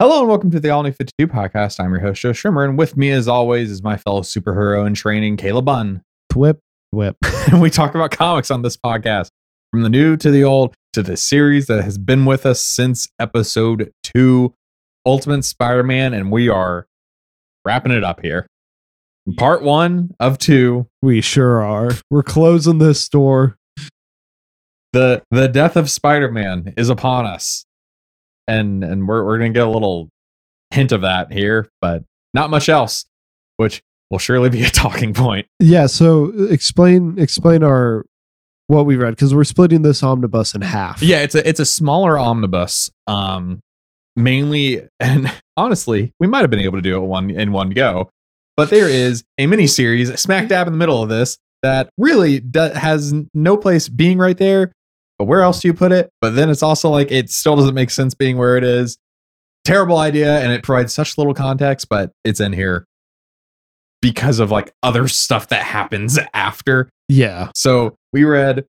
Hello and welcome to the All New 52 podcast. I'm your host, Joe Schrimmer, and with me, as always, is my fellow superhero in training, Caleb Bunn. Whip, whip. and we talk about comics on this podcast, from the new to the old, to the series that has been with us since episode two, Ultimate Spider Man, and we are wrapping it up here. Part one of two, We sure are. We're closing this door. the the death of Spider Man is upon us, and and we're we're gonna get a little hint of that here, but not much else, which will surely be a talking point. Yeah, so uh, explain explain our what we read because we're splitting this omnibus in half. Yeah, it's a it's a smaller omnibus. Um, mainly and honestly, we might have been able to do it one in one go, but there is a mini series smack dab in the middle of this that really do, has no place being right there. But where else do you put it? But then it's also like it still doesn't make sense being where it is. Terrible idea, and it provides such little context, but it's in here because of like other stuff that happens after. Yeah. So we read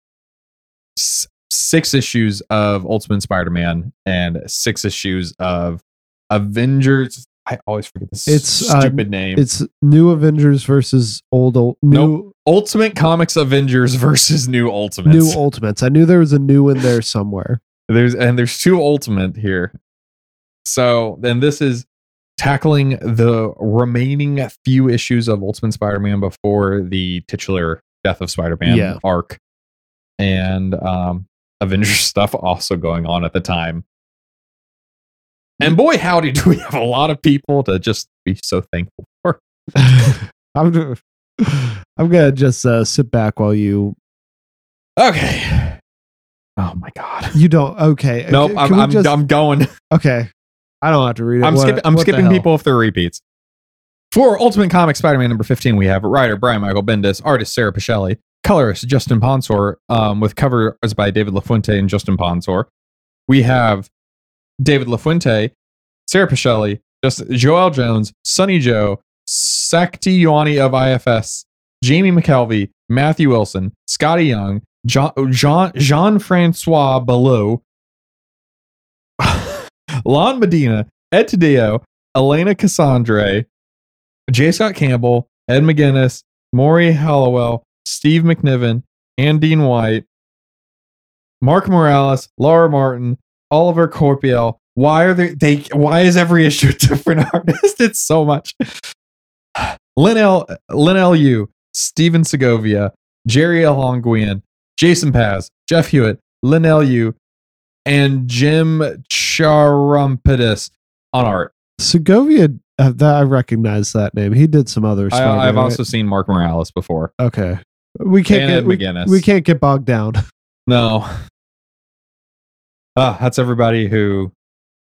s- six issues of Ultimate Spider-Man and six issues of Avengers. I always forget this It's, uh, stupid name. It's new Avengers versus old, old new Ultimate Comics Avengers versus New Ultimates. new Ultimates. I knew there was a new in there somewhere. there's and there's two Ultimate here. So then this is tackling the remaining few issues of Ultimate Spider-Man before the titular Death of Spider-Man Yeah. arc, and um, Avengers stuff also going on at the time. And boy, howdy, do we have a lot of people to just be so thankful for. I'm gonna- I'm gonna just uh, sit back while you Okay. Oh my god. you don't okay. Nope, Can I'm, I'm, just- I'm going. okay. I don't have to read it. I'm, What- skipping, I'm skipping people if they're repeats. For Ultimate Comics Spider-Man number 15, we have writer Brian Michael Bendis, artist Sara Pichelli, colorist Justin Ponsor, um, with covers by David LaFuente and Justin Ponsor. We have David LaFuente, Sara Pichelli, just Joelle Jones, Sonny Joe, Sakti Yuwono of IFS, Jamie McKelvie, Matthew Wilson, Skottie Young, Jean, Jean, Jean-Francois Beaulieu, Lan Medina, Ed Tadeo, Elena Casagrande, J. Scott Campbell, Ed McGuinness, Morry Hollowell, Steve McNiven, and Dean White, Mark Morales, Laura Martin, Oliver Coipel. Why are they, they why is every issue a different artist? It's so much. Lynn L. Leinil Yu, Stephen Segovia, Gerry Alanguilan, Jason Paz, Jeff Huet, Leinil Yu, and Jim Charalampidis on art. Segovia. Uh, that I recognize that name. He did some other. I, have right? also seen Mark Morales before. okay. We can't get we, McGuinness. we can't get bogged down. No. Ah, that's everybody who.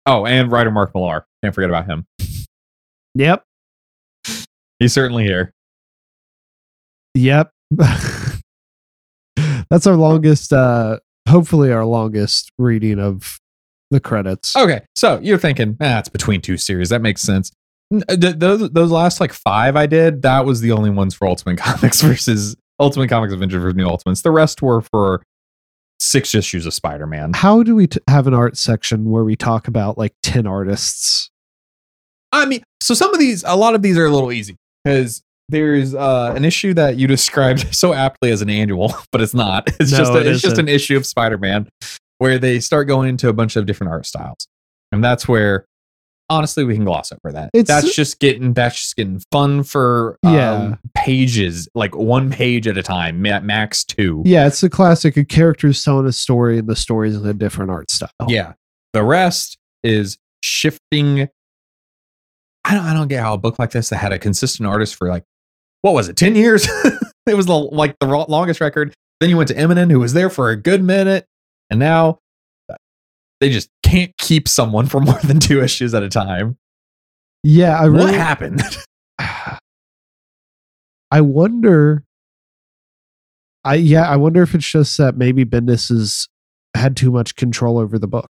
Oh, and writer Mark Millar. Can't forget about him. Yep. He's certainly here. Yep. That's our longest. uh Hopefully, our longest reading of the credits. Okay, so you're thinking, ah, it's between two series. That makes sense. Th- Those those last like five I did, that was the only ones for Ultimate Comics versus Ultimate Comics Adventure versus New Ultimates. The rest were for six issues of Spider Man. How do we t- have an art section where we talk about like ten artists? I mean, so some of these, a lot of these are a little easy because there's uh, an issue that you described so aptly as an annual, but it's not. It's No, just a, it it's just isn't. an issue of Spider-Man where they start going into a bunch of different art styles, and that's where honestly we can gloss over that. It's- that's just getting that's just getting fun for um, Yeah. pages, like one page at a time, max two. Yeah, it's the classic. A character's telling a story, and the story's in a different art style. Yeah. The rest is shifting. I don't, I don't get how a book like this that had a consistent artist for like, what was it, 10 years? it was the, like the longest record. Then you went to Immonen, who was there for a good minute. And now they just can't keep someone for more than two issues at a time. yeah. I what really, happened? I wonder. I yeah, I wonder if it's just that maybe Bendis has had too much control over the book.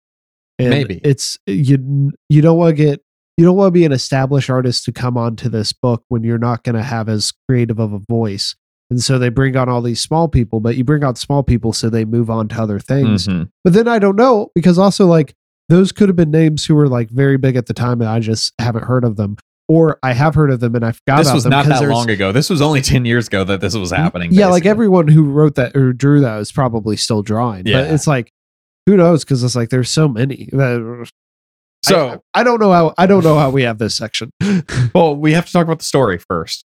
And Maybe. it's you. You don't want to get. You don't want to be an established artist to come onto this book when you're not going to have as creative of a voice. And so they bring on all these small people, but you bring on small people so they move on to other things. Mhm. But then I don't know because also like those could have been names who were like very big at the time, and I just haven't heard of them, or I have heard of them and I forgot this was not that long ago. This was only 10 years ago that this was happening. Yeah, like everyone who wrote that or drew that is probably still drawing. Yeah. But it's like, who knows? Because it's like there's so many. that- So, I, I don't know how I don't know how we have this section. well, we have to talk about the story first.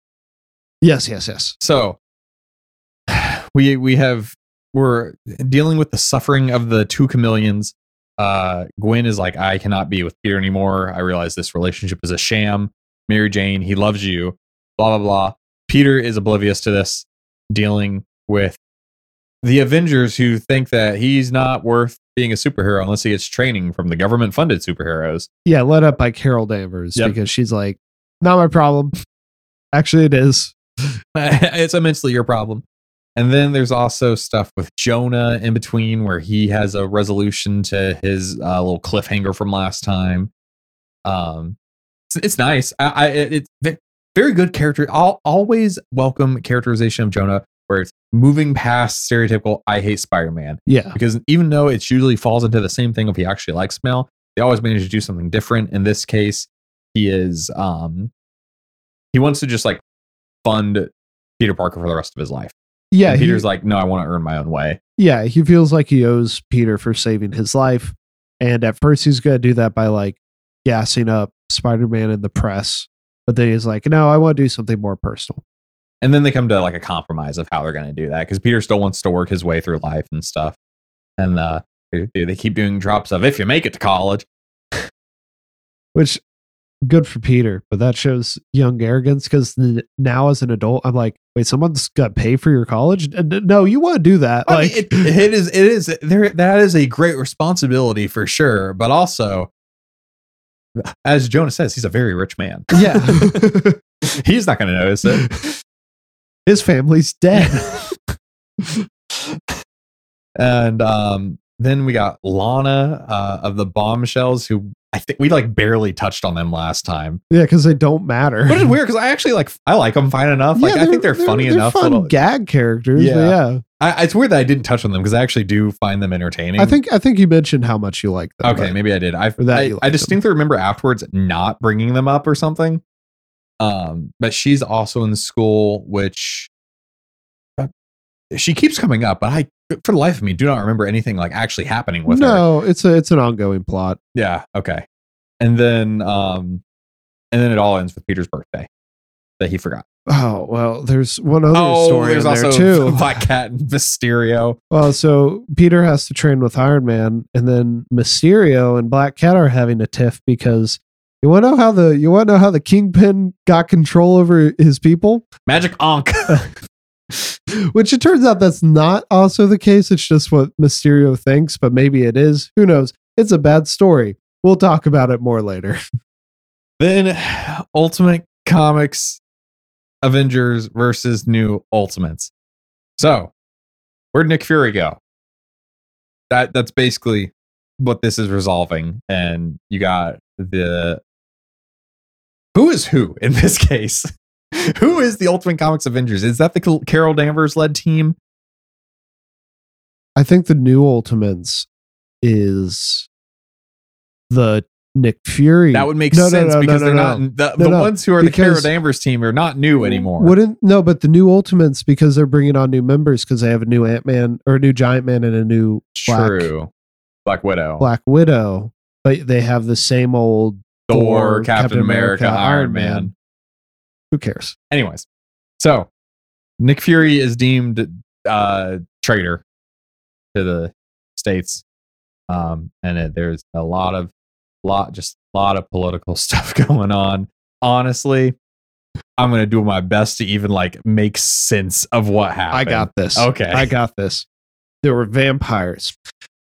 yes, yes, yes. So, we we have we're dealing with the suffering of the two chameleons. Uh, Gwen is like, I cannot be with Peter anymore. I realize this relationship is a sham. Mary Jane, he loves you. Blah blah blah. Peter is oblivious to this, dealing with the Avengers who think that he's not worth being a superhero unless he gets training from the government funded superheroes. Yeah, led up by Carol Danvers Yep. because she's like, not my problem. Actually, it is. it's immensely your problem. And then there's also stuff with Jonah in between where he has a resolution to his uh, little cliffhanger from last time. Um, it's, it's nice. I, I it, very good character. I'll always welcome characterization of Jonah where it's moving past stereotypical I hate Spider-Man Yeah. because even though it usually falls into the same thing if he actually likes Mel, they always manage to do something different. In this case, he is um he wants to just like fund Peter Parker for the rest of his life. Yeah. And he- Peter's like, no, I want to earn my own way. yeah, he feels like he owes Peter for saving his life. And at first he's gonna do that by like gassing up Spider-Man in the press. But then he's like, no, I want to do something more personal. And then they come to like a compromise of how they're going to do that because Peter still wants to work his way through life and stuff. And uh, they keep doing drops of if you make it to college. Which good for Peter, but that shows young arrogance because now as an adult, I'm like, wait, someone's got to pay for your college? No, you want to do that. I mean, Like, it, it is it is there that is a great responsibility for sure, but also as Jonah says, he's a very rich man. yeah, he's not going to notice it. his family's dead. and um, then we got Lana uh, of the Bombshells, who I think we like barely touched on them last time. yeah, because they don't matter. But it's weird because I actually like I like them fine enough. Like I think they're, funny enough. Fun little- gag characters. Yeah, Yeah. yeah. I, it's weird that I didn't touch on them because I actually do find them entertaining. I think I think you mentioned how much you like them. Okay, maybe I did. I that I, I distinctly remember afterwards not bringing them up or something. Um, but she's also in school, which uh, she keeps coming up, but I, for the life of me, do not remember anything like actually happening with her. no, it's a it's an ongoing plot. Yeah. Okay. And then, um, and then it all ends with Peter's birthday that he forgot. Oh well, there's one other story in there too. Black Cat and Mysterio. Well, so Peter has to train with Iron Man, and then Mysterio and Black Cat are having a tiff because you want to know how the you want to know how the Kingpin got control over his people, Magic Ankh. which it turns out that's not also the case. It's just what Mysterio thinks, but maybe it is. Who knows? It's a bad story. We'll talk about it more later. then Ultimate Comics Avengers versus New Ultimates. So, where'd Nick Fury go? That that's basically what this is resolving. And you got the who is who in this case? who is the Ultimate Comics Avengers? Is that the Carol Danvers led team? I think the new Ultimates is the Nick Fury. That would make No, sense no, no, because they're no. not the, the ones who are the Carol Danvers team are not new anymore. Wouldn't no, but the new Ultimates because they're bringing on new members because they have a new Ant Man or a new Giant Man and a new Black, True. Black Widow. Black Widow, but they have the same old. Thor, Thor, Captain, Captain America, America, Iron Iron Man. Man. Who cares? Anyways, so Nick Fury is deemed uh traitor to the states, um, and it, there's a lot of lot just a lot of political stuff going on. Honestly, I'm gonna do my best to even like make sense of what happened. I got this. Okay. I got this. There were vampires.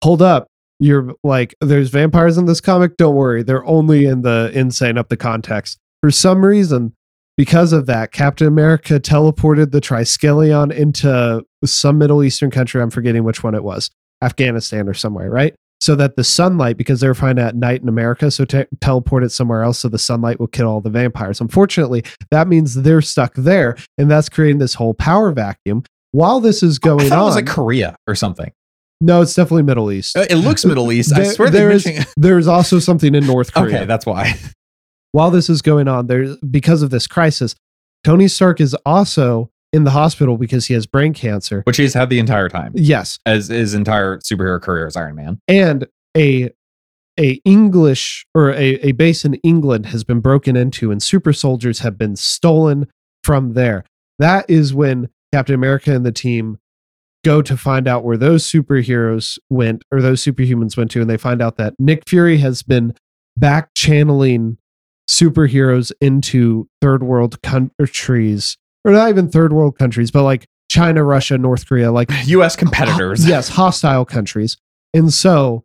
Hold up. You're like, there's vampires in this comic. Don't worry. They're only in the insane up the context. For some reason, because of that, Captain America teleported the Triskelion into some Middle Eastern country. I'm forgetting which one it was, Afghanistan or somewhere, right? So that the sunlight, because they were finding at night in America, so te- teleport it somewhere else so the sunlight will kill all the vampires. Unfortunately, that means they're stuck there, and that's creating this whole power vacuum. While this is going thought on, it was like Korea or something. No, it's definitely Middle East. Uh, It looks Middle East. I swear there is- mentioned. There is also something in North Korea. Okay, that's why. While this is going on, there because of this crisis, Tony Stark is also in the hospital because he has brain cancer. Which he's had the entire time, Yes, as his entire superhero career as Iron Man. and a a English or a, a base in England has been broken into and super soldiers have been stolen from there. That is when Captain America and the team go to find out where those superheroes went or those superhumans went to and they find out that Nick Fury has been back channeling superheroes into third world countries or not even third world countries but like China, Russia, North Korea, like U.S. competitors. yes, hostile countries. And so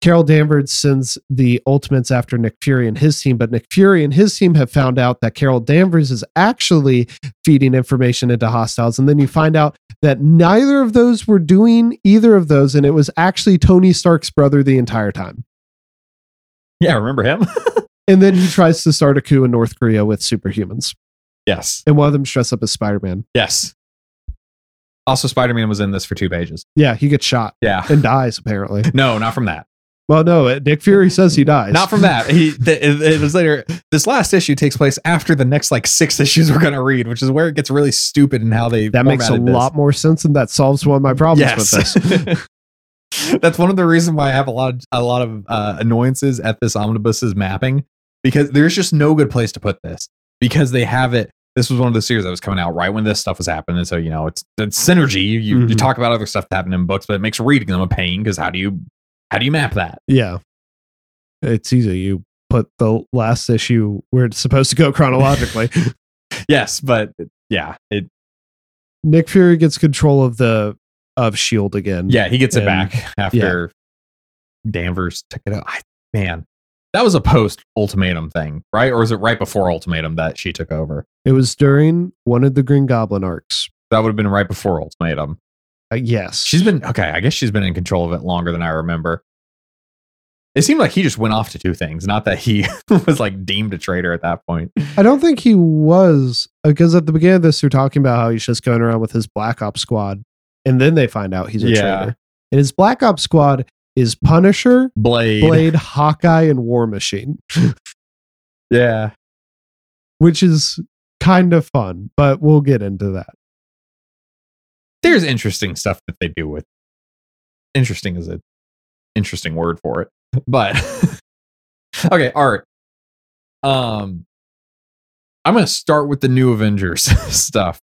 Carol Danvers sends the Ultimates after Nick Fury and his team, but Nick Fury and his team have found out that Carol Danvers is actually feeding information into hostiles. And then you find out that neither of those were doing either of those, and it was actually Tony Stark's brother the entire time. Yeah, remember him? And then he tries to start a coup in North Korea with superhumans. yes. And one of them dressed up as Spider Man. Yes. Also, Spider Man was in this for two pages. Yeah, he gets shot Yeah. and dies, apparently. No, not from that. Well, no, Nick Fury says he dies. Not from that. He th- it, was later. This last issue takes place after the next like six issues we're gonna read, which is where it gets really stupid and how they That makes a this. lot more sense, and that solves one of my problems with this. That's one of the reasons why I have a lot of a lot of uh, annoyances at this omnibus's mapping because there's just no good place to put this because they have it. This was one of the series that was coming out right when this stuff was happening, so you know it's it's synergy. You you, you talk about other stuff that happened in books, but it makes reading them a pain because how do you how do you map that? Yeah. It's easy. You put the last issue where it's supposed to go chronologically. Yes, but yeah, it Nick Fury gets control of the of Shield again. yeah he gets it back after Danvers took it out. I, man, that was a post ultimatum thing, right? Or is it right before ultimatum that she took over? It was during one of the Green Goblin arcs. That would have been right before ultimatum. Uh, yes. She's been okay. I guess she's been in control of it longer than I remember. It seemed like he just went off to two things, not that he was like deemed a traitor at that point. I don't think he was because at the beginning of this, they're talking about how he's just going around with his Black Ops squad, and then they find out he's a Yeah. traitor. And his Black Ops squad is Punisher, Blade, Blade, Hawkeye, and War Machine, yeah, which is kind of fun. But we'll get into that. there's interesting stuff that they do with. Interesting is a interesting word for it, but okay, art. Um, I'm gonna start with the new Avengers stuff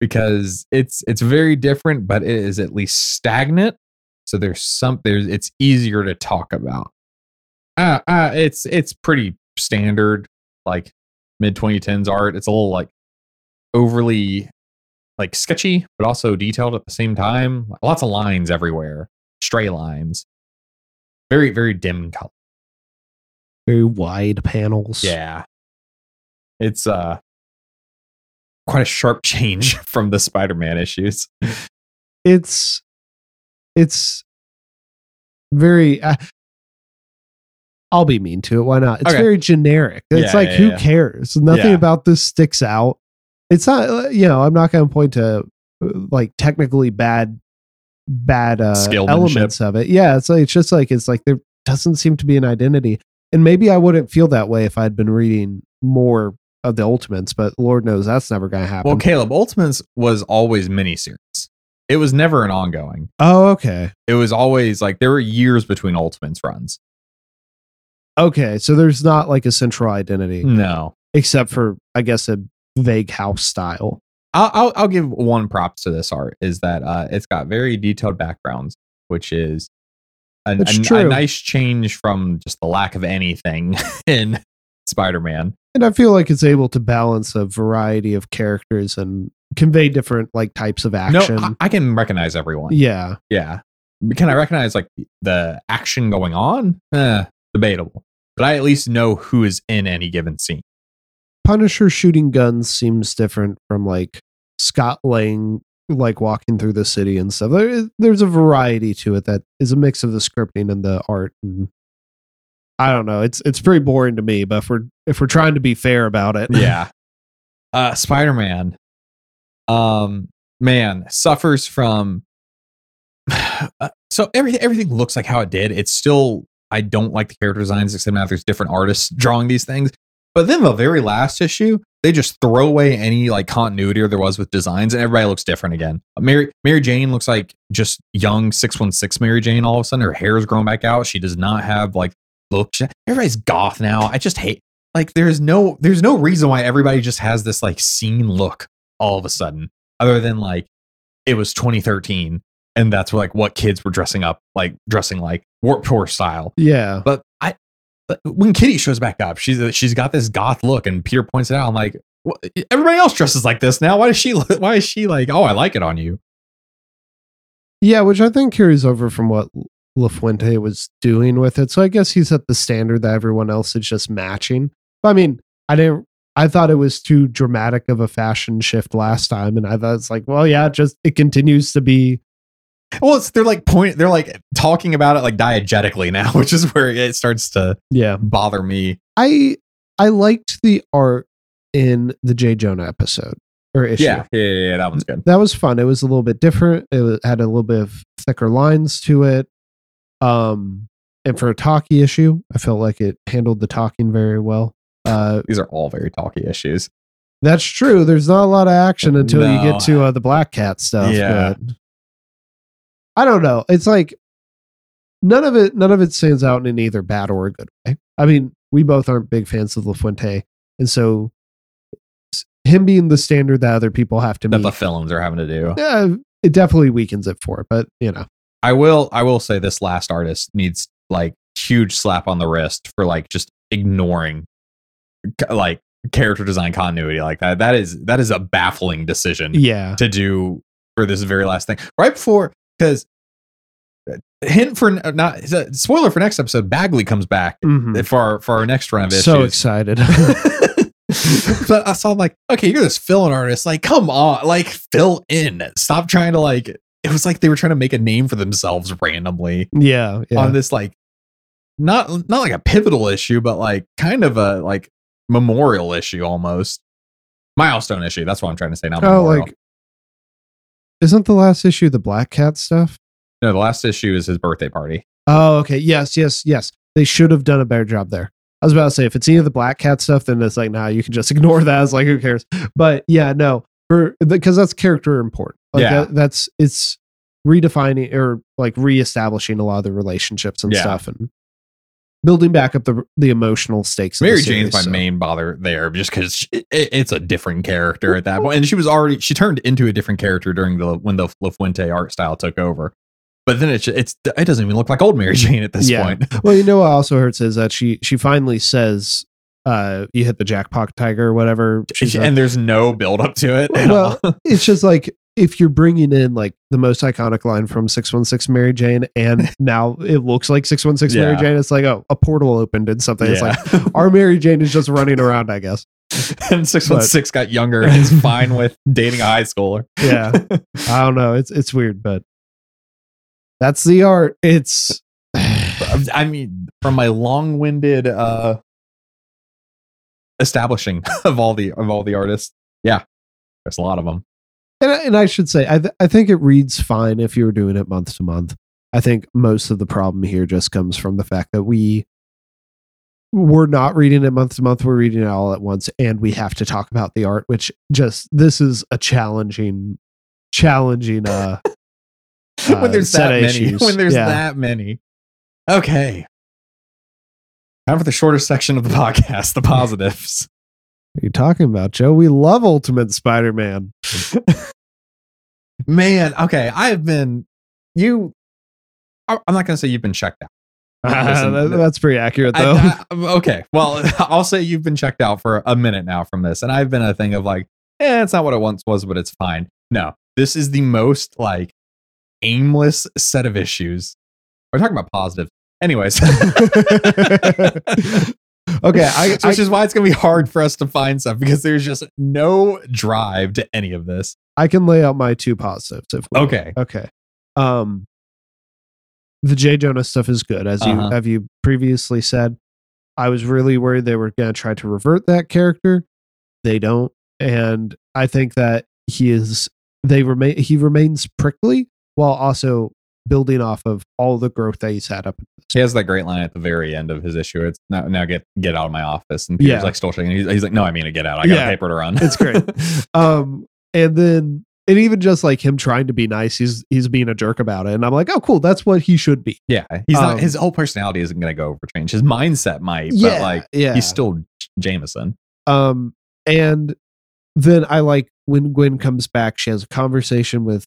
because it's it's very different, but it is at least stagnant. So there's some there's it's easier to talk about. Uh, uh it's it's pretty standard, like mid 2010s art. It's a little like overly like sketchy, but also detailed at the same time. Lots of lines everywhere, stray lines. Very very dim color. Very wide panels. Yeah. It's uh quite a sharp change from the Spider-Man issues. it's it's very uh, i'll be mean to it why not? It's Okay. very generic. It's Yeah, like yeah, who yeah. cares? Nothing about this sticks out. It's not uh, you know i'm not going to point to uh, like technically bad bad uh elements of it. Yeah it's like it's just like it's like there doesn't seem to be an identity. And maybe i wouldn't feel that way if i'd been reading more of the ultimates but lord knows that's never going to happen. Well, Caleb, Ultimates was always miniseries. It was never an ongoing. oh okay It was always like there were years between Ultimates runs. okay so there's not like a central identity No. except for I guess a vague house style. I'll, I'll I'll give one props to this art is that uh, it's got very detailed backgrounds, which is a, a- a nice change from just the lack of anything in Spider-Man. And I feel like it's able to balance a variety of characters and convey different like types of action. No, I, can recognize everyone. yeah. Yeah. Can I recognize like the action going on? Eh, debatable. But I at least know who is in any given scene. Punisher shooting guns seems different from like Scott Lang like walking through the city and stuff. There, there's a variety to it that is a mix of the scripting and the art and I don't know. It's it's pretty boring to me, but if we're if we're trying to be fair about it. Yeah. uh Spider-Man um man suffers from uh, so everything everything looks like how it did. It's still I don't like the character designs except now there's different artists drawing these things. But then the very last issue, they just throw away any like continuity or there was with designs, and everybody looks different again. Mary Mary Jane looks like just young six one six Mary Jane. All of a sudden, her hair's grown back out. She does not have like look. Everybody's goth now. I just hate like there's no there's no reason why everybody just has this like scene look all of a sudden, other than like it was 2013 and that's like what kids were dressing up like dressing like warp tour style Yeah. but i but when kitty shows back up she's she's got this goth look and peter points it out i'm like "What- everybody else dresses like this now why does she look- why is she like oh i like it on you Yeah, which I think carries over from what LaFuente was doing with it. So I guess he's at the standard that everyone else is just matching. But I mean, I didn't I thought it was too dramatic of a fashion shift last time. And I thought it's like, well, yeah, just it continues to be well it's they're like point they're like talking about it like diegetically now which is where it starts to yeah. bother me I I liked the art in the J. Jonah episode or issue. yeah, yeah yeah yeah that one's good that was fun. It was a little bit different. It had a little bit of thicker lines to it. Um, and for a talkie issue, I felt like it handled the talking very well. Uh, these are all very talky issues that's true. There's not a lot of action until you get to uh, the Black Cat stuff. Yeah. but I don't know. It's like none of it. None of it stands out in either bad or a good way. I mean, we both aren't big fans of LaFuente, and so him being the standard that other people have to that meet, the films are having to do yeah, it definitely weakens it for it. But you know, I will I will say this last artist needs like huge slap on the wrist for like just ignoring like character design continuity like that. That is that is a baffling decision yeah, to do for this very last thing. Right before because hint for not spoiler for next episode, Bagley comes back Mhm. for our for our next run of issues. so excited. but I saw like, okay, you're this fill-in artist. Like, come on, like fill in. Stop trying to like. It was like they were trying to make a name for themselves randomly yeah, yeah. on this like, not not like a pivotal issue, but like kind of a like memorial issue almost. Milestone issue. That's what I'm trying to say. Not oh, memorial. like isn't the last issue the Black Cat stuff? no, the last issue is his birthday party. Oh, okay. Yes, yes, yes. They should have done a better job there. I was about to say if it's any of the Black Cat stuff, then it's like, nah, you can just ignore that. It's like, who cares? But yeah, no, for because that's character important. Like Yeah. that, that's it's redefining or like reestablishing a lot of the relationships and Yeah. stuff and building back up the the emotional stakes. of the Mary series, Jane's my so. main bother there, just because it, it's a different character at that point, and she was already she turned into a different character during the when the LaFuente art style took over. But then it's it's it doesn't even look like old Mary Jane at this Yeah. point. Well, you know what also hurts is that she she finally says, uh, "You hit the jackpot tiger" or whatever. And there's no build up to it. well, it's just like if you're bringing in like the most iconic line from 616 Mary Jane, and now it looks like 616 Mary Jane, it's like, oh, a portal opened and something. It's like our Mary Jane is just running around, I guess. and six one six got younger and is fine with dating a high schooler. Yeah. I don't know. It's it's weird, but that's the art. It's I mean, from my long winded uh establishing of all the of all the artists, yeah, there's a lot of them. and, I- and I should say, I th- I think it reads fine if you were doing it month to month. I think most of the problem here just comes from the fact that we we're not reading it month to month. We're reading it all at once, and we have to talk about the art, which just this is a challenging, challenging. uh uh, when there's set that many, issues. when there's Yeah. that many. Okay. Time for the shortest section of the podcast, the positives. What are you talking about, Joe? We love Ultimate Spider-Man. Man, okay, I've been you. I- I'm not gonna say you've been checked out. Listen, That- that's pretty accurate, I- though. I- okay, well, I'll say you've been checked out for a minute now from this, and I've been a thing of like, eh, it's not what it once was, but it's fine. No, this is the most like aimless set of issues. We're talking about positive, anyways. okay, I, which is why it's gonna be hard for us to find stuff because there's just no drive to any of this. I can lay out my two positives. If Okay. Okay. Um the J Jonah stuff is good, as you Uh-huh. have you previously said. I was really worried they were gonna try to revert that character. They don't. And I think that he is they remain he remains prickly while also building off of all the growth that he's had up. He has that great line at the very end of his issue. It's now, now get get out of my office. And Peter's Yeah. like still shaking. He's, he's like, no, I mean to get out. I got Yeah. a paper to run. It's great. Um, and then and even just like him trying to be nice, he's he's being a jerk about it, and I'm like, oh, cool, that's what he should be. yeah, he's not. Um, His whole personality isn't going to go over change. His mindset might, yeah, but like yeah. he's still Jameson. Um, and then I like when Gwen comes back, she has a conversation with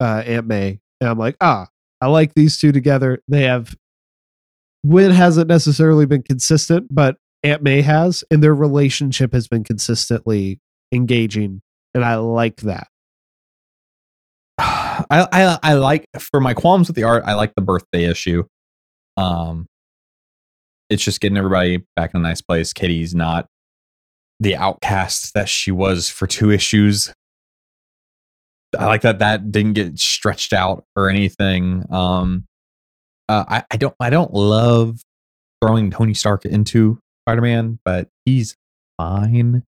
uh, Aunt May, and I'm like, ah, I like these two together. They have Gwen hasn't necessarily been consistent, but Aunt May has, and their relationship has been consistently engaging, and I like that. I, I I like for my qualms with the art. I like the birthday issue. Um, it's just getting everybody back in a nice place. Kitty's not the outcast that she was for two issues. I like that that didn't get stretched out or anything. Um, uh, I I don't I don't love throwing Tony Stark into Spider Man, but he's fine.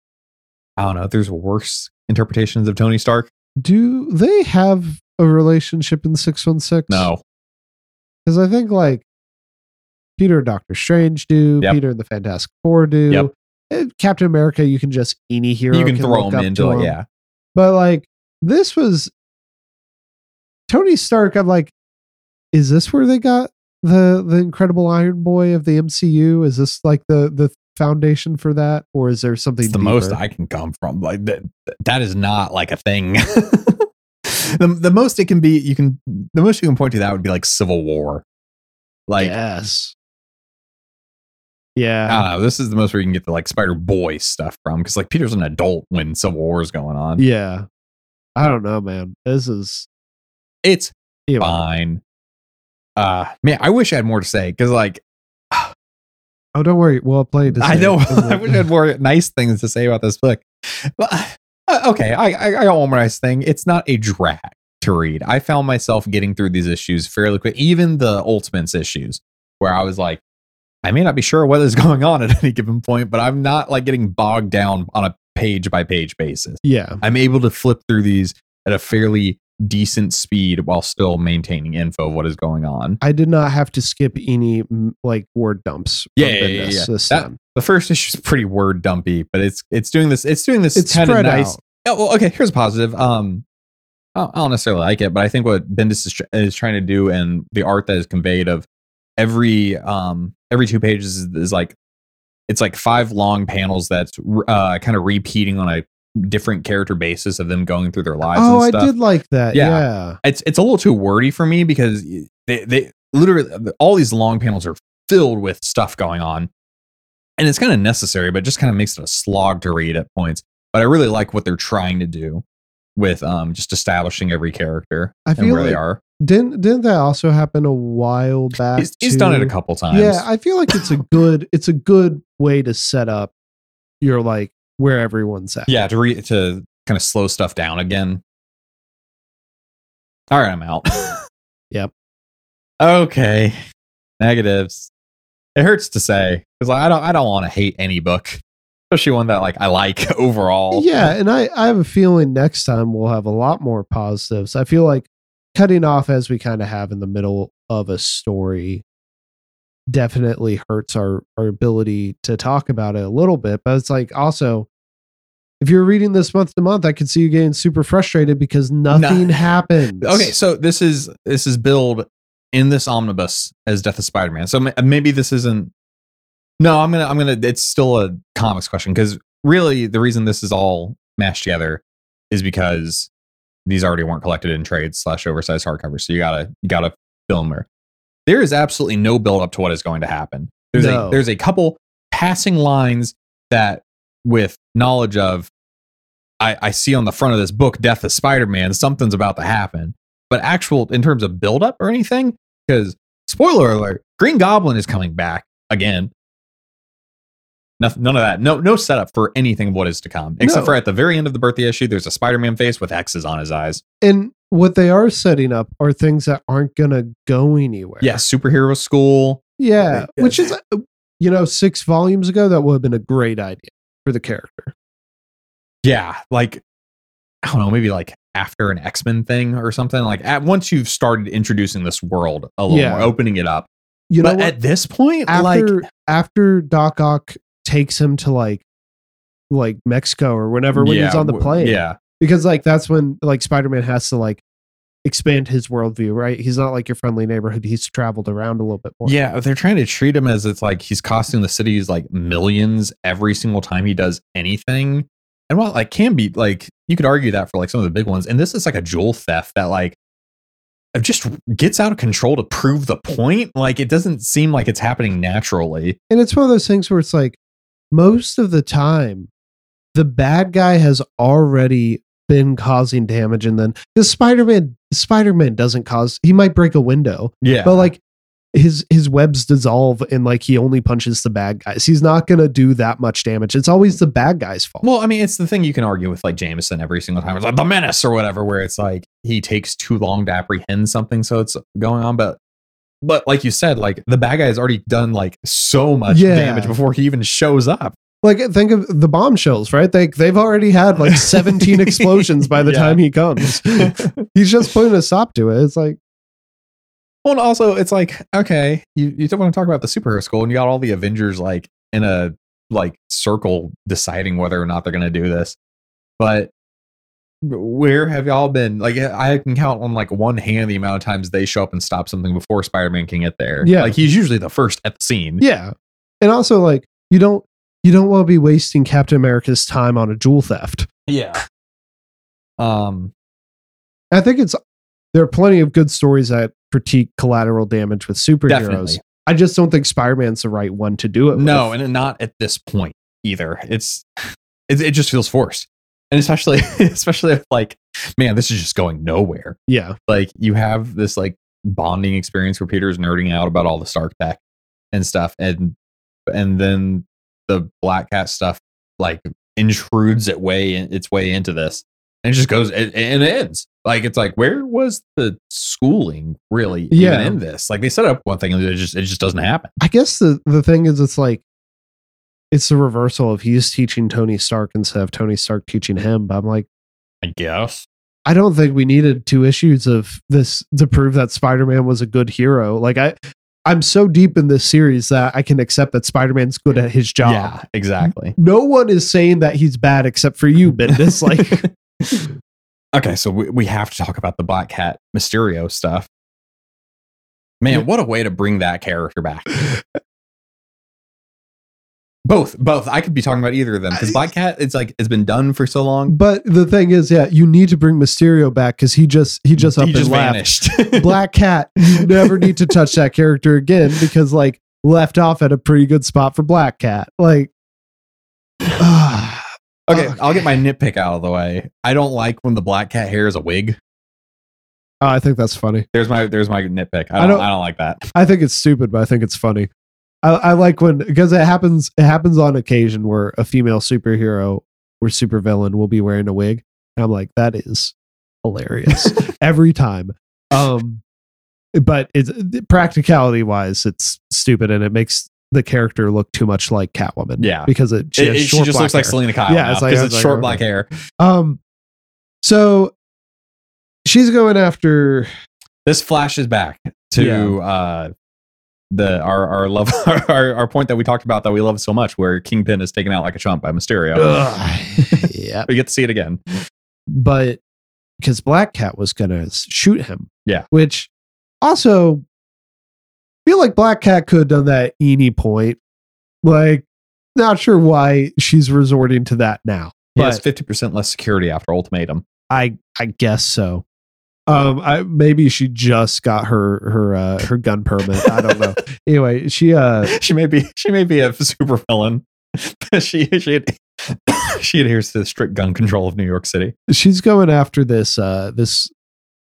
I don't know. There's worse interpretations of Tony Stark. Do they have a relationship in six one six? No, because I think like Peter and Doctor Strange do, Yep. Peter and the Fantastic Four do. Yep. Captain America, you can just any hero. you can throw look him into to it. Yeah. But like this was Tony Stark. I'm like, is this where they got the the Incredible Iron Boy of the MCU? Is this like the the foundation for that, or is there something? It's the most? I can come from. Like that, that is not like a thing. the the most it can be, you can the most you can point to that would be like Civil War. Like yes. I Yeah. don't know. This is the most where you can get the like Spider Boy stuff from because like Peter's an adult when Civil War is going on. yeah. I don't know, man. This is It's fine. Uh, man, I wish I had more to say because like Oh, don't worry. Well played. to I know. I wish I had more nice things to say about this book. But uh, okay, I, I I got one more nice thing. It's not a drag to read. I found myself getting through these issues fairly quick, even the Ultimates issues, where I was like, I may not be sure what is going on at any given point, but I'm not like getting bogged down on a page by page basis. Yeah. I'm able to flip through these at a fairly decent speed while still maintaining info of what is going on. I did not have to skip any like word dumps. Yeah, yeah, yeah, yeah. This That- time. The first issue is pretty word dumpy, but it's it's doing this. It's doing this It's kind of nice. out. Oh, well, okay. Here's a positive. Um, I don't, I don't necessarily like it, but I think what Bendis is, tr- is trying to do and the art that is conveyed of every um every two pages is, is like it's like five long panels that's uh kind of repeating on a different character basis of them going through their lives. Oh, I did like that. Yeah. Yeah. it's it's a little too wordy for me because they they literally all these long panels are filled with stuff going on and it's kind of necessary but just kind of makes it a slog to read at points but i really like what they're trying to do with um just establishing every character I and feel where they are. didn't didn't that also happen a while back? he's, he's done it a couple times. Yeah, I feel like it's a good it's a good way to set up your like where everyone's at. yeah to re- to kind of slow stuff down again. All right i'm out. Yep. okay. Negatives. It hurts to say because i don't i don't want to hate any book especially one that like i like overall Yeah, and I I have a feeling next time we'll have a lot more positives. I feel like cutting off as we kind of have in the middle of a story definitely hurts our our ability to talk about it a little bit, but it's like also if you're reading this month to month, I could see you getting super frustrated because nothing happens. okay so this is this is billed in this omnibus as death of spider-man so maybe this isn't no i'm gonna i'm gonna it's still a comics question because really the reason this is all mashed together is because these already weren't collected in trades slash oversized hardcover so you gotta you gotta film her. There is absolutely no build up to what is going to happen. There's No. a there's a couple passing lines that with knowledge of I, I see on the front of this book death of spider-man something's about to happen. But actual in terms of build up or anything because spoiler alert green goblin is coming back again Nothing, none of that. No, no setup for anything of what is to come. Except No. for at the very end of the birthday issue, there's a Spider-Man face with X's on his eyes. And what they are setting up are things that aren't going to go anywhere. Yeah, superhero school. Yeah, Yeah. which is uh, you know, 6 volumes ago that would have been a great idea for the character. Yeah, like I don't know, maybe like after an X Men thing or something. Like at once you've started introducing this world a little Yeah. more, opening it up. You know but what? at this point, after like after Doc Ock takes him to like like Mexico or whenever when he's on the plane. yeah, Because like that's when like Spider-Man has to like expand his worldview, right? He's not like your friendly neighborhood. He's traveled around a little bit more. yeah, they're trying to treat him as it's like he's costing the cities like millions every single time he does anything. And while like can be like you could argue that for like some of the big ones, and this is like a jewel theft that like just gets out of control to prove the point. Like it doesn't seem like it's happening naturally. And it's one of those things where it's like most of the time the bad guy has already been causing damage and then because Spider-Man Spider-Man doesn't cause he might break a window, Yeah, but like his his webs dissolve and like he only punches the bad guys. He's not gonna do that much damage. It's always the bad guy's fault. Well, I mean, it's the thing you can argue with like Jameson every single time. It's like the menace or whatever, where it's like he takes too long to apprehend something, so it's going on. But but like you said, like the bad guy has already done like so much Yeah. damage before he even shows up. Like think of the bombshells, right? They they've already had like 17 explosions by the Yeah. time he comes. He's just putting a stop to it. It's like Well, and also it's like okay, you you don't want to talk about the superhero school, and you got all the Avengers like in a like circle deciding whether or not they're going to do this, but. Where have y'all been? Like, I can count on like one hand the amount of times they show up and stop something before Spider Man can get there. Yeah. like he's usually the first at the scene. Yeah. And also like you don't you don't want to be wasting Captain America's time on a jewel theft. Yeah. Um. I think it's there are plenty of good stories that critique collateral damage with superheroes. Definitely. I just don't think Spider-Man's the right one to do it. No, with. and not at this point either. It's it, it just feels forced, and especially especially if like, man, this is just going nowhere. yeah. Like you have this like bonding experience where Peter's nerding out about all the Stark tech and stuff, and and then the Black Cat stuff like intrudes it way its way into this, and it just goes and, and it ends. Like it's like where was the schooling really Yeah. even in this? Like they set up one thing and it just it just doesn't happen. I guess the the thing is it's like it's the reversal of he's teaching Tony Stark instead of Tony Stark teaching him. But I'm like, I guess. I don't think we needed two issues of this to prove that Spider-Man was a good hero. Like I I'm so deep in this series that I can accept that Spider-Man's good at his job. Yeah, exactly. No one is saying that he's bad except for you, Bendis. Like okay, so we, we have to talk about the Black Cat Mysterio stuff. Man, what a way to bring that character back. both, both. I could be talking about either of them because Black Cat, it's like it's been done for so long. But the thing is, yeah, you need to bring Mysterio back because he just he just up he and just left. vanished. Black Cat, you never need to touch that character again because like left off at a pretty good spot for Black Cat. Like ah, okay, Okay. I'll get my nitpick out of the way. I don't like when the Black Cat hair is a wig. oh, I think that's funny. There's my there's my nitpick. I I don't, don't- I don't like that. I think it's stupid, but I think it's funny. I, I like when because it happens. It happens on occasion where a female superhero or supervillain will be wearing a wig, and I'm like, that is hilarious every time. Um, but it's practicality wise, it's stupid, and it makes the character look too much like Catwoman. Yeah. because it she, It- it- she just looks like hair. Selina Kyle. Yeah, Yeah, it's like- because it's, like, short black hair. Um, so she's going after. this flashes back to uh the our our love our, our point that we talked about that we love so much where kingpin is taken out like a chump by mysterio yeah, we get to see it again but because Black Cat was gonna shoot him. Yeah. Which also feel like Black Cat could have done that any point. Like, not sure why she's resorting to that now. he has But 50% less security after ultimatum I I guess so. Um, I maybe she just got her her uh her gun permit. I don't know. anyway, she uh she may be she may be a super villain but she she she adheres to the strict gun control of new york city she's going after this uh this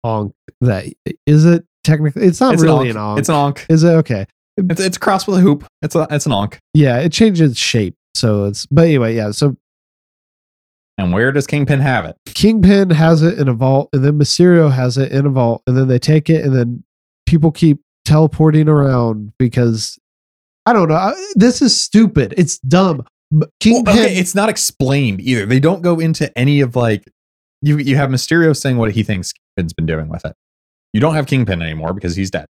ankh that is it technically it's not it's really an an ankh. ankh. it's an ankh is it okay? it's, it's a cross with a hoop it's a it's an ankh Yeah, it changes shape. So it's but anyway, yeah. So and where does kingpin have it Kingpin has it in a vault, and then Mysterio has it in a vault, and then they take it, and then people keep teleporting around because I don't know. I- This is stupid. It's dumb. M- Well, Kingpin. okay, it's not explained either. They don't go into any of like you you have Mysterio saying what he thinks Kingpin's been doing with it. You don't have Kingpin anymore because he's dead.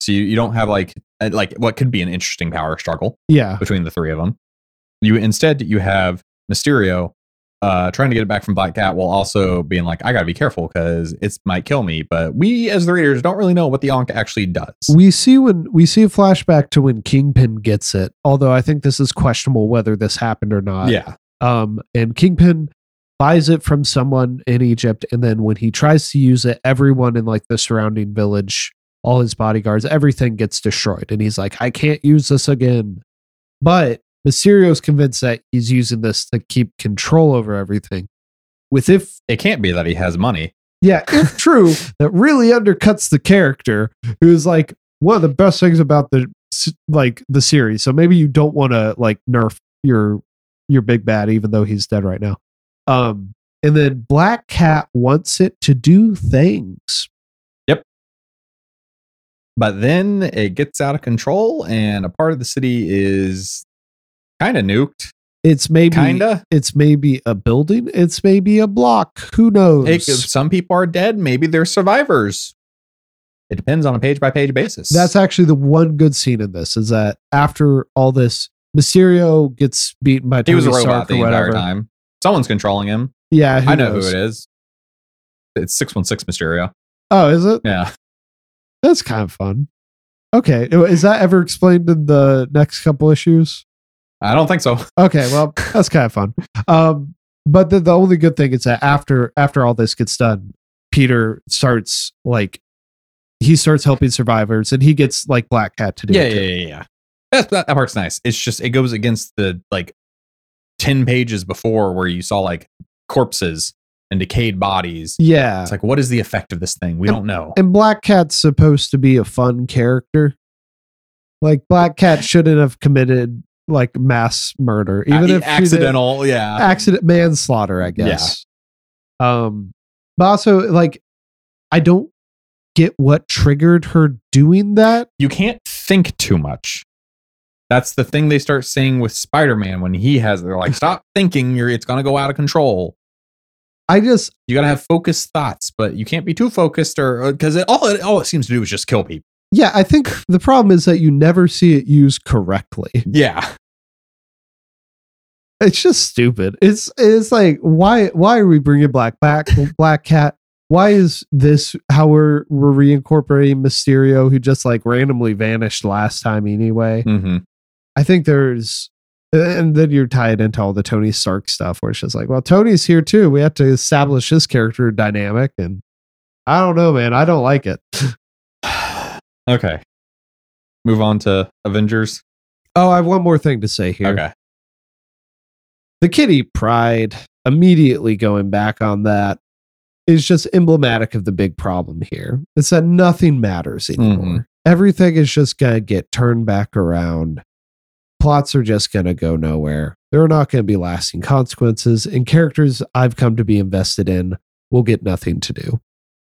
So you, you don't have like like what could be an interesting power struggle Yeah. between the three of them. You instead you have Mysterio uh, trying to get it back from Black Cat while also being like, I gotta be careful because it might kill me. But we as the readers don't really know what the Ankh actually does. We see when we see a flashback to when Kingpin gets it, although I think this is questionable whether this happened or not. yeah, Um, and Kingpin buys it from someone in Egypt, and then when he tries to use it, everyone in like the surrounding village, all his bodyguards, everything gets destroyed. And he's like, I can't use this again. But Mysterio's convinced that he's using this to keep control over everything. With if it can't be that he has money. yeah, if true, that really undercuts the character, who's like one of the best things about the like the series. So maybe you don't want to like nerf your your big bad, even though he's dead right now. Um, and then Black Cat wants it to do things. Yep. But then it gets out of control, and a part of the city is kind of nuked. It's maybe Kinda. It's maybe a building. It's maybe a block. Who knows? Some people are dead. Maybe they're survivors. It depends on a page by page basis. That's actually the one good scene in this is that after all this, Mysterio gets beaten by he Tony was a robot Stark the entire time. Someone's controlling him. Yeah, I know knows? who it is. It's six one six Mysterio. Oh, is it? Yeah, That's kind of fun. Okay, is that ever explained in the next couple issues? I don't think so. Okay, well, that's kind of fun. Um, but the, the only good thing is that after after all this gets done, Peter starts like he starts helping survivors, and he gets like Black Cat to do Yeah, it. yeah, too. yeah, yeah. That, that part's nice. It's just it goes against the like ten pages before where you saw like corpses and decayed bodies. yeah. It's like, what is the effect of this thing? We don't know. and Black Cat's supposed to be a fun character. Like Black Cat shouldn't have committed like mass murder, even A- if she did- accidental, yeah. accident manslaughter, I guess. Um, but also like I don't get what triggered her doing that. you can't think too much. That's the thing they start saying with Spider-Man when he has they're like, stop thinking, you're it's gonna go out of control. I just You gotta have focused thoughts, but you can't be too focused or because it, all it all it seems to do is just kill people. Yeah, I think the problem is that you never see it used correctly. Yeah. It's just stupid. It's it's like why why are we bringing Black back Black Cat? Why is this how we're we're reincorporating Mysterio who just like randomly vanished last time anyway? hmm I think there's and then you're tied into all the Tony Stark stuff where it's just like, well, Tony's here too. We have to establish his character dynamic and I don't know, man. I don't like it. okay. Move on to Avengers. Oh, I have one more thing to say here. Okay. the Kitty Pryde immediately going back on that is just emblematic of the big problem here it's that nothing matters mm-hmm. anymore everything is just going to get turned back around plots are just going to go nowhere there are not going to be lasting consequences and characters i've come to be invested in will get nothing to do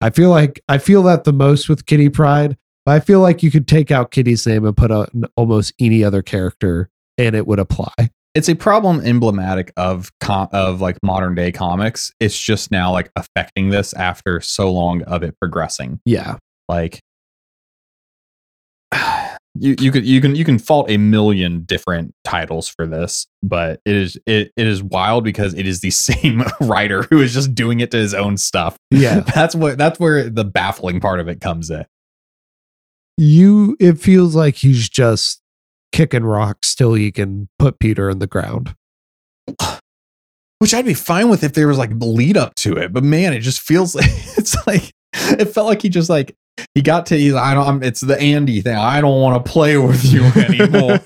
i feel like i feel that the most with Kitty Pryde but i feel like you could take out kitty's name and put on almost any other character and it would apply It's a problem emblematic of com- of like modern day comics. It's just now like affecting this after so long of it progressing. yeah like you you could you can you can fault a million different titles for this but it is it, it is wild because it is the same writer who is just doing it to his own stuff Yeah. that's what that's where the baffling part of it comes in you it feels like he's just kicking rocks till he can put Peter in the ground. which i'd be fine with if there was like lead up to it but man it just feels like it's like it felt like he just like he got to he's i don't I'm, it's the andy thing i don't want to play with you anymore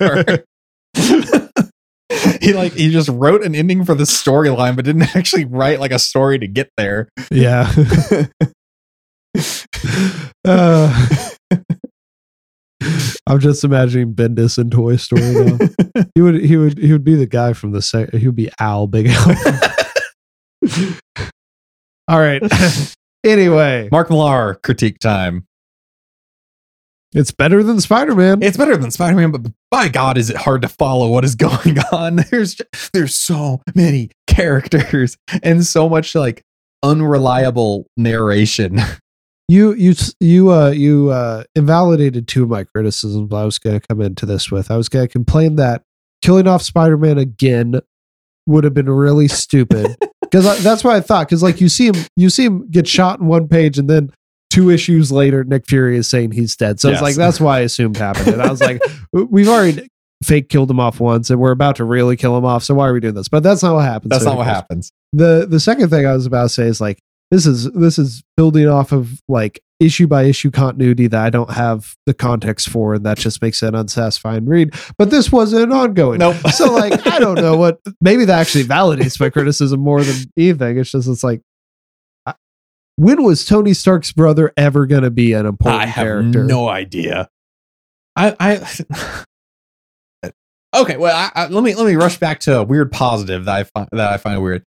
he like he just wrote an ending for the storyline but didn't actually write like a story to get there Yeah. uh, I'm just imagining Bendis in Toy Story now. he would he would he would be the guy from the se- he would be Al Big Al. All right. anyway, mark millar critique time it's better than Spider-Man. it's better than spider-man but by god is it hard to follow what is going on there's ju- there's so many characters and so much like unreliable narration. You you you uh you uh invalidated two of my criticisms I was going to come into this with. I was going to complain that killing off Spider-Man again would have been really stupid because that's what I thought. Because like you see him you see him get shot in one page and then two issues later Nick Fury is saying he's dead. So it's like that's why I assumed happened. And I was like, we've already fake killed him off once and we're about to really kill him off. So why are we doing this? But that's not what happens. That's So not what happens. the the second thing I was about to say is like this is this is building off of like issue by issue continuity that I don't have the context for, and that just makes it an unsatisfying read. But this wasn't ongoing. Nope. So like I don't know what maybe that actually validates my criticism more than anything. It's just it's like I- when was Tony Stark's brother ever going to be an important I have character? no idea. I, I okay. Well, I, I, let me let me rush back to a weird positive that I find that I find weird.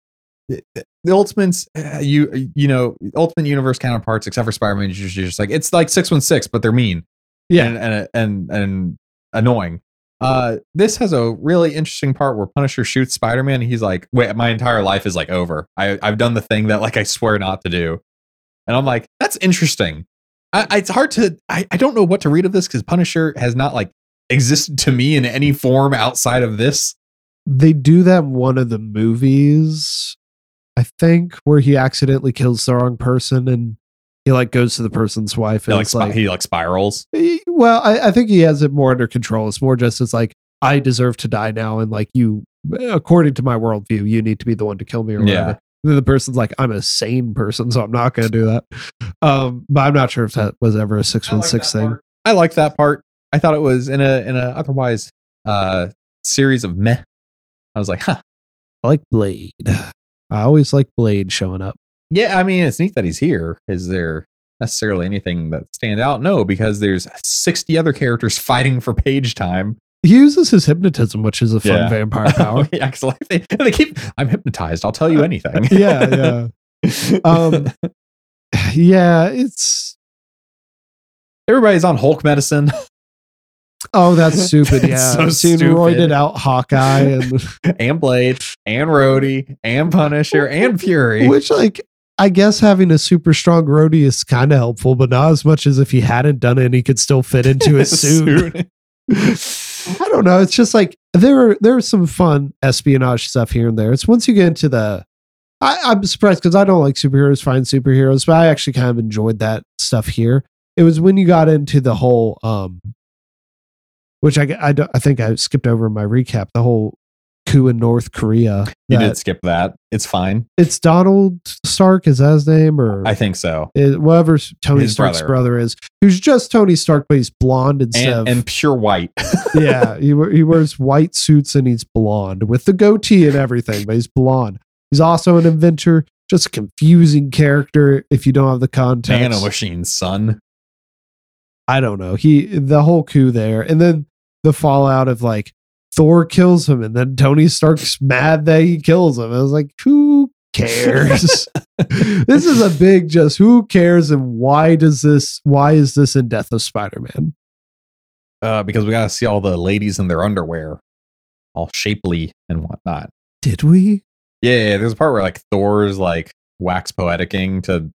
The, the Ultimates, uh, you you know, Ultimate Universe counterparts, except for Spider-Man, you're just, like it's like six one six, but they're mean yeah, and and and, and annoying. Uh, this has a really interesting part where Punisher shoots Spider-Man. And he's like, "Wait, my entire life is like over. I I've done the thing that like I swear not to do," and I'm like, "That's interesting." I, I- it's hard to I, I don't know what to read of this because Punisher has not like existed to me in any form outside of this. they do that one of the movies, I think, where he accidentally kills the wrong person and he like goes to the person's wife He and like, it's spi- like, he like spirals. Eh, well, I, I think he has it more under control. It's more just it's like I deserve to die now, and like you, according to my worldview, you need to be the one to kill me or Yeah. whatever. And then the person's like, I'm a sane person, so I'm not going to do that. Um, but I'm not sure if that was ever a six one six thing. I liked that part. I thought it was in a in a otherwise uh series of meh. I was like, huh. I like Blade. I always like Blade showing up. Yeah, I mean, it's neat that he's here. Is there necessarily anything that stand out? No, because there's 60 other characters fighting for page time. He uses his hypnotism, which is a fun Yeah. vampire power. yeah, they, they keep, I'm hypnotized. I'll tell you anything. yeah, yeah. Um, yeah, it's Everybody's on Hulk medicine oh, that's stupid. Yeah, so I've seen stupid. roided out Hawkeye and and Blade and Rhodey and Punisher and Fury. Which, like, I guess having a super strong Rhodey is kind of helpful, but not as much as if he hadn't done it and he could still fit into his suit. I don't know. It's just like there are there are some fun espionage stuff here and there. It's once you get into the I, I'm surprised because I don't like superheroes, find superheroes, but I actually kind of enjoyed that stuff here. It was when you got into the whole um which I I, I think I skipped over in my recap, the whole coup in North Korea. You did skip that. It's fine. It's Donald Stark, is that his name? Or I think so. is, whatever Tony His Stark's brother. brother. is, who's just Tony Stark, but he's blonde instead And, of and pure white. yeah. He, he wears white suits and he's blonde with the goatee and everything, but he's blonde. He's also an inventor, just a confusing character if you don't have the context. Nano Machine's son. I don't know. He the whole coup there, and then the fallout of like Thor kills him, and then Tony Stark's mad that he kills him. I was like, who cares? this is a big just who cares and why does this why is this in Death of Spider-Man? Uh, because we got to see all the ladies in their underwear, all shapely and whatnot. Did we? Yeah, there's a part where like Thor's like wax poeticing to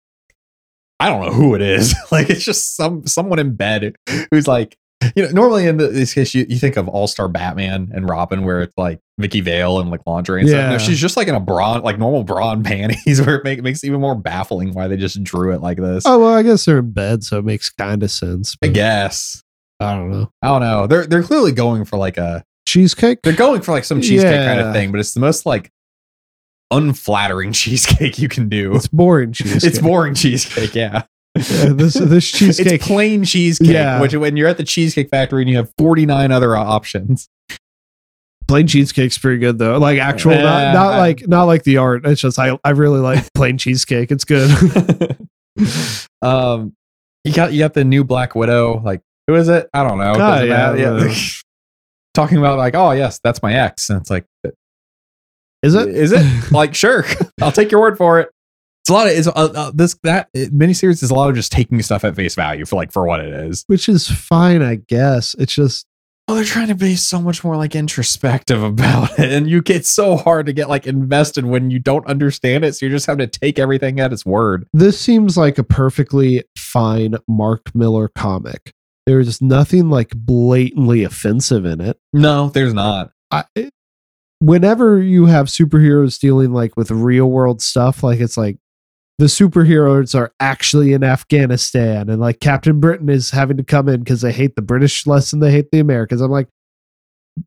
I don't know who it is. like it's just some someone in bed who's like you know, normally in the, this case you, you think of All Star Batman and Robin where it's like Vicki Vale and like lingerie and stuff. No, Yeah. she's just like in a bra like normal bra and panties where it make, makes it even more baffling why they just drew it like this. Oh well, I guess they're in bed, so it makes kind of sense. I guess. I don't know. I don't know. They're they're clearly going for like a Cheesecake? they're going for like some cheesecake kind of thing, but it's the most like unflattering cheesecake you can do. It's boring cheesecake. It's boring cheesecake, yeah. Yeah, this this cheesecake. It's plain cheesecake. Yeah. Which when you're at the cheesecake factory and you have 49 other options. plain cheesecake's pretty good though. Like actual, Yeah, not, not I- like not like the art. It's just I I really like plain cheesecake. It's good. um, you got you got the new Black Widow. Like, who is it? I don't know. Doesn't yeah, matter. I don't know. Talking about like, oh yes, that's my ex, and it's like, Is it? Is it? like, sure, I'll take your word for it. It's a lot of it's uh, uh, this that it, miniseries is a lot of just taking stuff at face value for like for what it is. Which is fine, I guess. It's just Well, they're trying to be so much more like introspective about it, and you get so hard to get like invested when you don't understand it. So you're just having to take everything at its word. This seems like a perfectly fine Mark Millar comic. There's nothing like blatantly offensive in it. No, there's not. I, whenever you have superheroes dealing like with real world stuff, like it's like the superheroes are actually in Afghanistan and like Captain Britain is having to come in because they hate the British less than they hate the Americans. I'm like,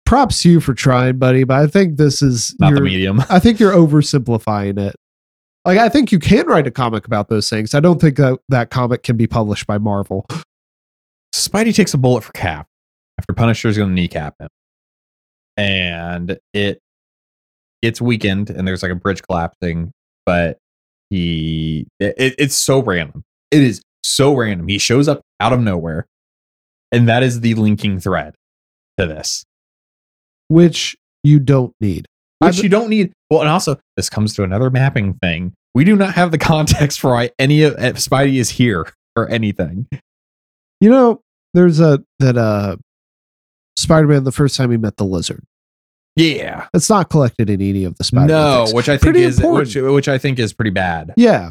props to you for trying, buddy, but I think this is Not the medium. I think you're oversimplifying it. Like I think you can write a comic about those things. I don't think that that comic can be published by Marvel. Spidey takes a bullet for Cap after Punisher's going to kneecap him, and it gets weakened, and there's like a bridge collapsing. But he, it, it's so random. It is so random. He shows up out of nowhere, and that is the linking thread to this, which you don't need. which you don't need. Well, and also this comes to another mapping thing. We do not have the context for why any of uh, Spidey is here or anything. You know, there's a that uh Spider-Man the first time he met the lizard. Yeah, It's not collected in any of the Spider-Man. no, which I think Pretty is which, important. which I think is pretty bad. Yeah.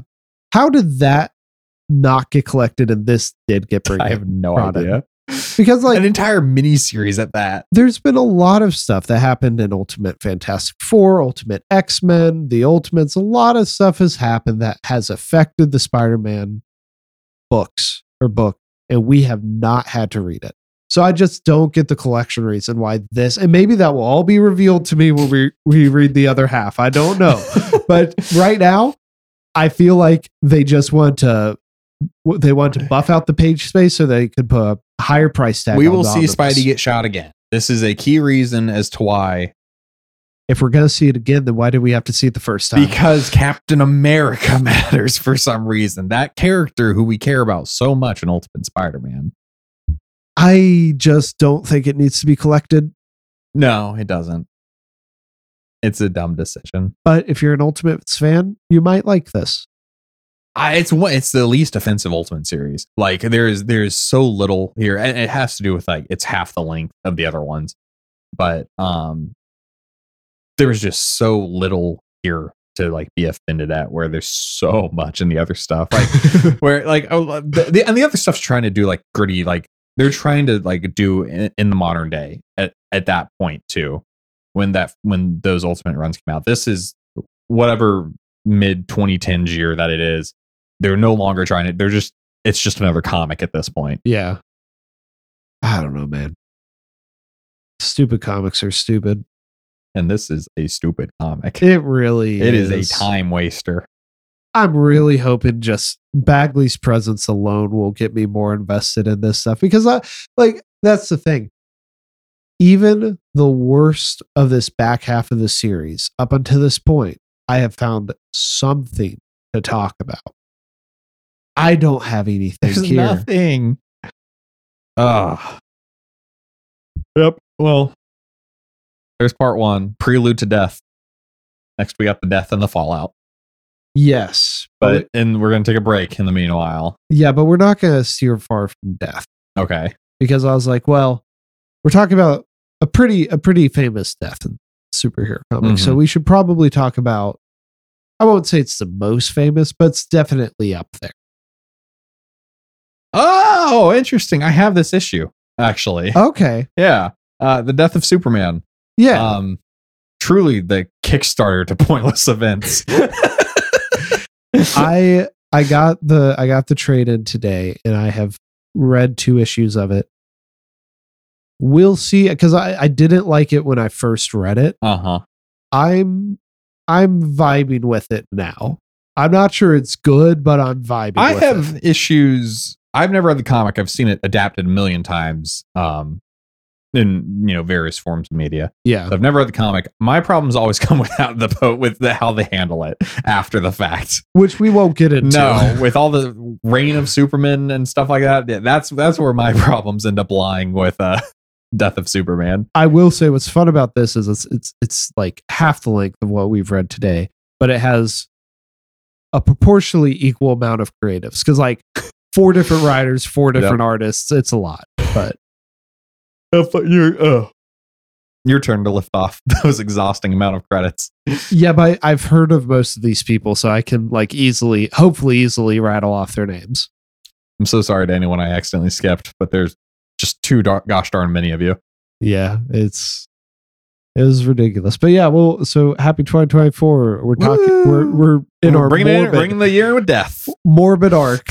How did that not get collected and this did get I have no in? idea. Because like An entire mini series at that. there's been a lot of stuff that happened in Ultimate Fantastic Four, Ultimate X Men, the Ultimates. A lot of stuff has happened that has affected the Spider Man books or book, and we have not had to read it. So I just don't get the collection reason why this, and maybe that will all be revealed to me when we, we read the other half. I don't know. but right now, I feel like they just want to. They want to buff out the page space so they could put a higher price tag. we will see. Spidey get shot again. This is a key reason as to why. if we're going to see it again, then why did we have to see it the first time? Because Captain America matters for some reason. That character who we care about so much in Ultimate Spider Man. I just don't think it needs to be collected. No, it doesn't. It's a dumb decision. But if you're an Ultimates fan, you might like this. I, it's one. It's the least offensive Ultimate series. Like there is there is so little here, and it has to do with like it's half the length of the other ones, but um, there is just so little here to like be offended at. Where there's so much in the other stuff, like where like oh, the, the and the other stuff's trying to do like gritty, like they're trying to like do in, in the modern day at at that point too. When that when those Ultimate runs came out, this is whatever mid 2010s year that it is they're no longer trying to they're just it's just another comic at this point Yeah. I don't know, man. Stupid comics are stupid. and this is a stupid comic It really it is. is a time waster I'm really hoping just Bagley's presence alone will get me more invested in this stuff because I like that's the thing. Even the worst of this back half of the series up until this point, I have found something to talk about. I don't have anything there's here. nothing ah yep well there's part one prelude to death next we got the death and the fallout Yes, but and we're gonna take a break in the meanwhile. Yeah, but we're not going to steer far from death. Okay. Because I was like, well, we're talking about a pretty a pretty famous death in superhero comics, so Mhm. we should probably talk about. I won't say it's the most famous, but it's definitely up there. oh interesting. I have this issue actually. Okay, yeah uh the death of superman. Yeah, um truly the kickstarter to pointless events I I got the I got the trade in today, and I have read two issues of it. We'll see because I I didn't like it when I first read it. uh-huh I'm I'm vibing with it now. I'm not sure it's good, but I'm vibing. i have it. issues i've never read the comic i've seen it adapted a million times um in you know various forms of media yeah. so i've never read the comic my problems always come without the po- with the, how they handle it after the fact which we won't get into. no with all the reign of superman and stuff like that yeah, that's that's where my problems end up lying with uh death of superman I will say what's fun about this is it's it's it's like half the length of what we've read today, but it has a proportionally equal amount of creatives because like four different writers, four different artists. It's a lot, but your uh, your turn to lift off those exhausting amount of credits. Yeah, but I've heard of most of these people, so I can like easily, hopefully, easily rattle off their names. I'm so sorry to anyone I accidentally skipped, but there's just too dar- gosh darn many of you. Yeah, it's it was ridiculous. But yeah, well, so happy 2024. We're talking. We're we're in We're our bringing it in, bringing the year with death. morbid arc.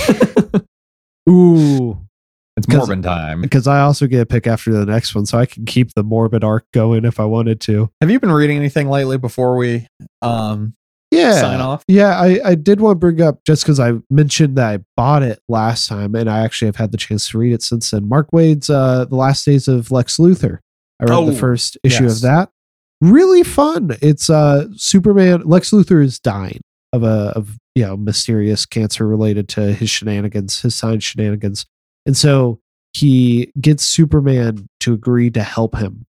Ooh, It's Morbin time. because I also get a pick after the next one, so I can keep the morbid arc going if I wanted to. Have you been reading anything lately before we um Yeah, sign off? Yeah, I, I did want to bring up just because I mentioned that I bought it last time, and I actually have had the chance to read it since then. Mark Waid's uh, "The Last Days of Lex Luthor." I read Oh, the first issue yes. of that. Really fun. It's uh, Superman. Lex Luthor is dying of a of you know mysterious cancer related to his shenanigans, his science shenanigans, and so he gets Superman to agree to help him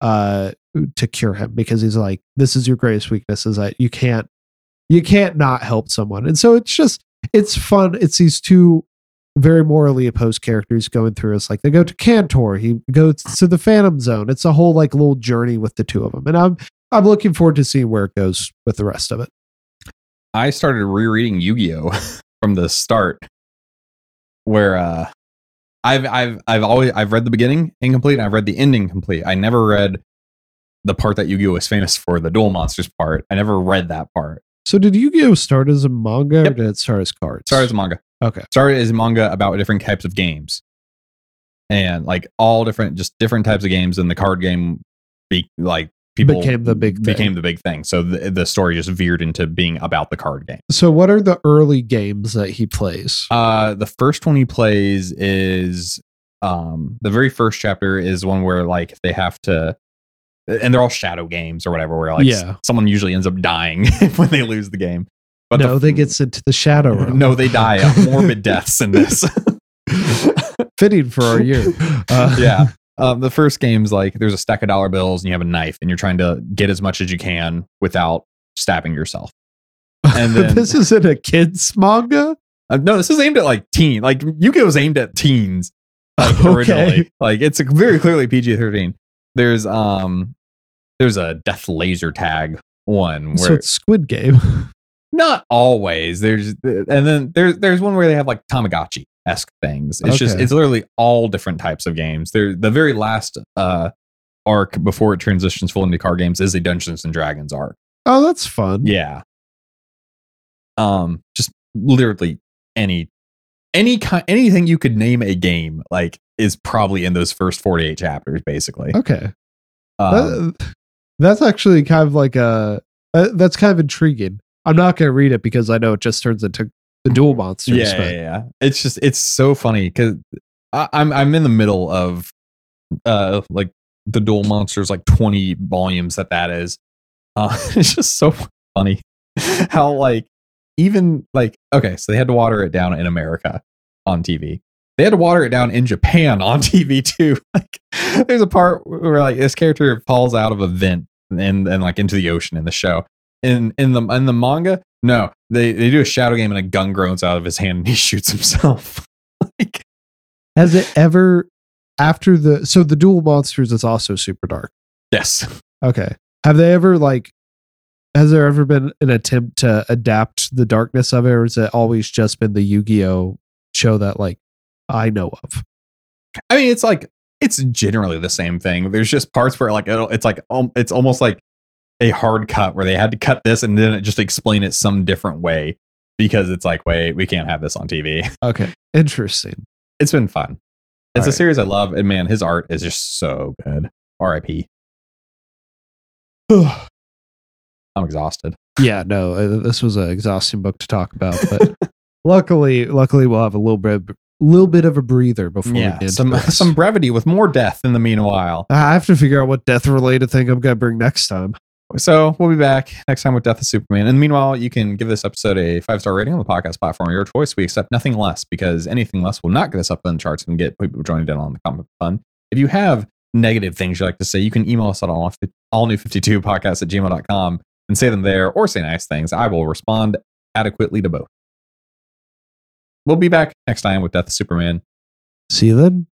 uh to cure him because he's like this is your greatest weakness is that you can't you can't not help someone. And so it's just it's fun. It's these two very morally opposed characters going through. It's like they go to Kandor, he goes to the Phantom Zone. It's a whole like little journey with the two of them. And I'm I'm looking forward to seeing where it goes with the rest of it. I started rereading Yu-Gi-Oh from the start, where uh, I've I've I've always I've read the beginning incomplete, and I've read the ending complete. I never read the part that Yu-Gi-Oh is famous for, the Duel Monsters part. I never read that part. So did Yu-Gi-Oh start as a manga or Yep. did it start as cards? Started as a manga. Okay. Started as a manga about different types of games, and like all different, just different types of games. And the card game, be like people Became the big thing. became the big thing. So the, the story just veered into being about the card game. So what are the early games that he plays? Uh, the first one he plays is um the very first chapter is one where like they have to, and they're all shadow games or whatever. Where like Yeah. someone usually ends up dying when they lose the game. But no, the, they get sent to the shadow realm. no, they die of morbid deaths in this. Fitting for our year. Uh, yeah. Um, the first game's like there's a stack of dollar bills and you have a knife and you're trying to get as much as you can without stabbing yourself. And then- this isn't a kids manga. Uh, no, this is aimed at like teen. Like Yu-Gi-Oh is aimed at teens. Like Okay. originally, like it's very clearly PG-13. There's um, there's a death laser tag one So where it's Squid Game. not always. There's and then there's there's one where they have like Tamagotchi esque things. It's just it's literally all different types of games. There the very last uh arc before it transitions full into card games is a Dungeons and Dragons arc. Oh, that's fun. Yeah. Um, just literally any any kind anything you could name a game like is probably in those first 48 chapters basically. Okay. Um, That- that's actually kind of like a uh, that's kind of intriguing. I'm not going to read it because I know it just turns into the Duel Monsters. yeah, yeah, yeah. It's just it's so funny cuz I'm I'm in the middle of uh like the Duel Monsters like 20 volumes that that is. Uh it's just so funny how like even like okay, so they had to water it down in America on TV. They had to water it down in Japan on TV too. Like there's a part where like this character falls out of a vent and and like into the ocean in the show. In in the in the manga, no, they they do a shadow game and a gun groans out of his hand and he shoots himself. like Has it ever after the so the Duel Monsters is also super dark. yes. Okay. Have they ever like has there ever been an attempt to adapt the darkness of it or has it always just been the Yu-Gi-Oh show that like I know of? I mean, it's like it's generally the same thing. There's just parts where like it'll, it's like um, it's almost like a hard cut where they had to cut this and then just explain it some different way because it's like, wait, we can't have this on TV. Okay. Interesting. It's been fun. It's a Alright. series I love, and man, his art is just so good. R.I.P. I'm exhausted. Yeah, no, uh, this was an exhausting book to talk about, but luckily, luckily we'll have a little bit, little bit of a breather before Yeah, we get some this. some brevity with more death in the meanwhile. I have to figure out what death related thing I'm gonna bring next time. So we'll be back next time with Death of Superman. And meanwhile, you can give this episode a five star rating on the podcast platform of your choice. We accept nothing less because anything less will not get us up on the charts and get people joining in on the comic fun. If you have negative things you like to say, you can email us at all, all new 52 podcast at gmail.com and say them there or say nice things. I will respond adequately to both. We'll be back next time with Death of Superman. See you then.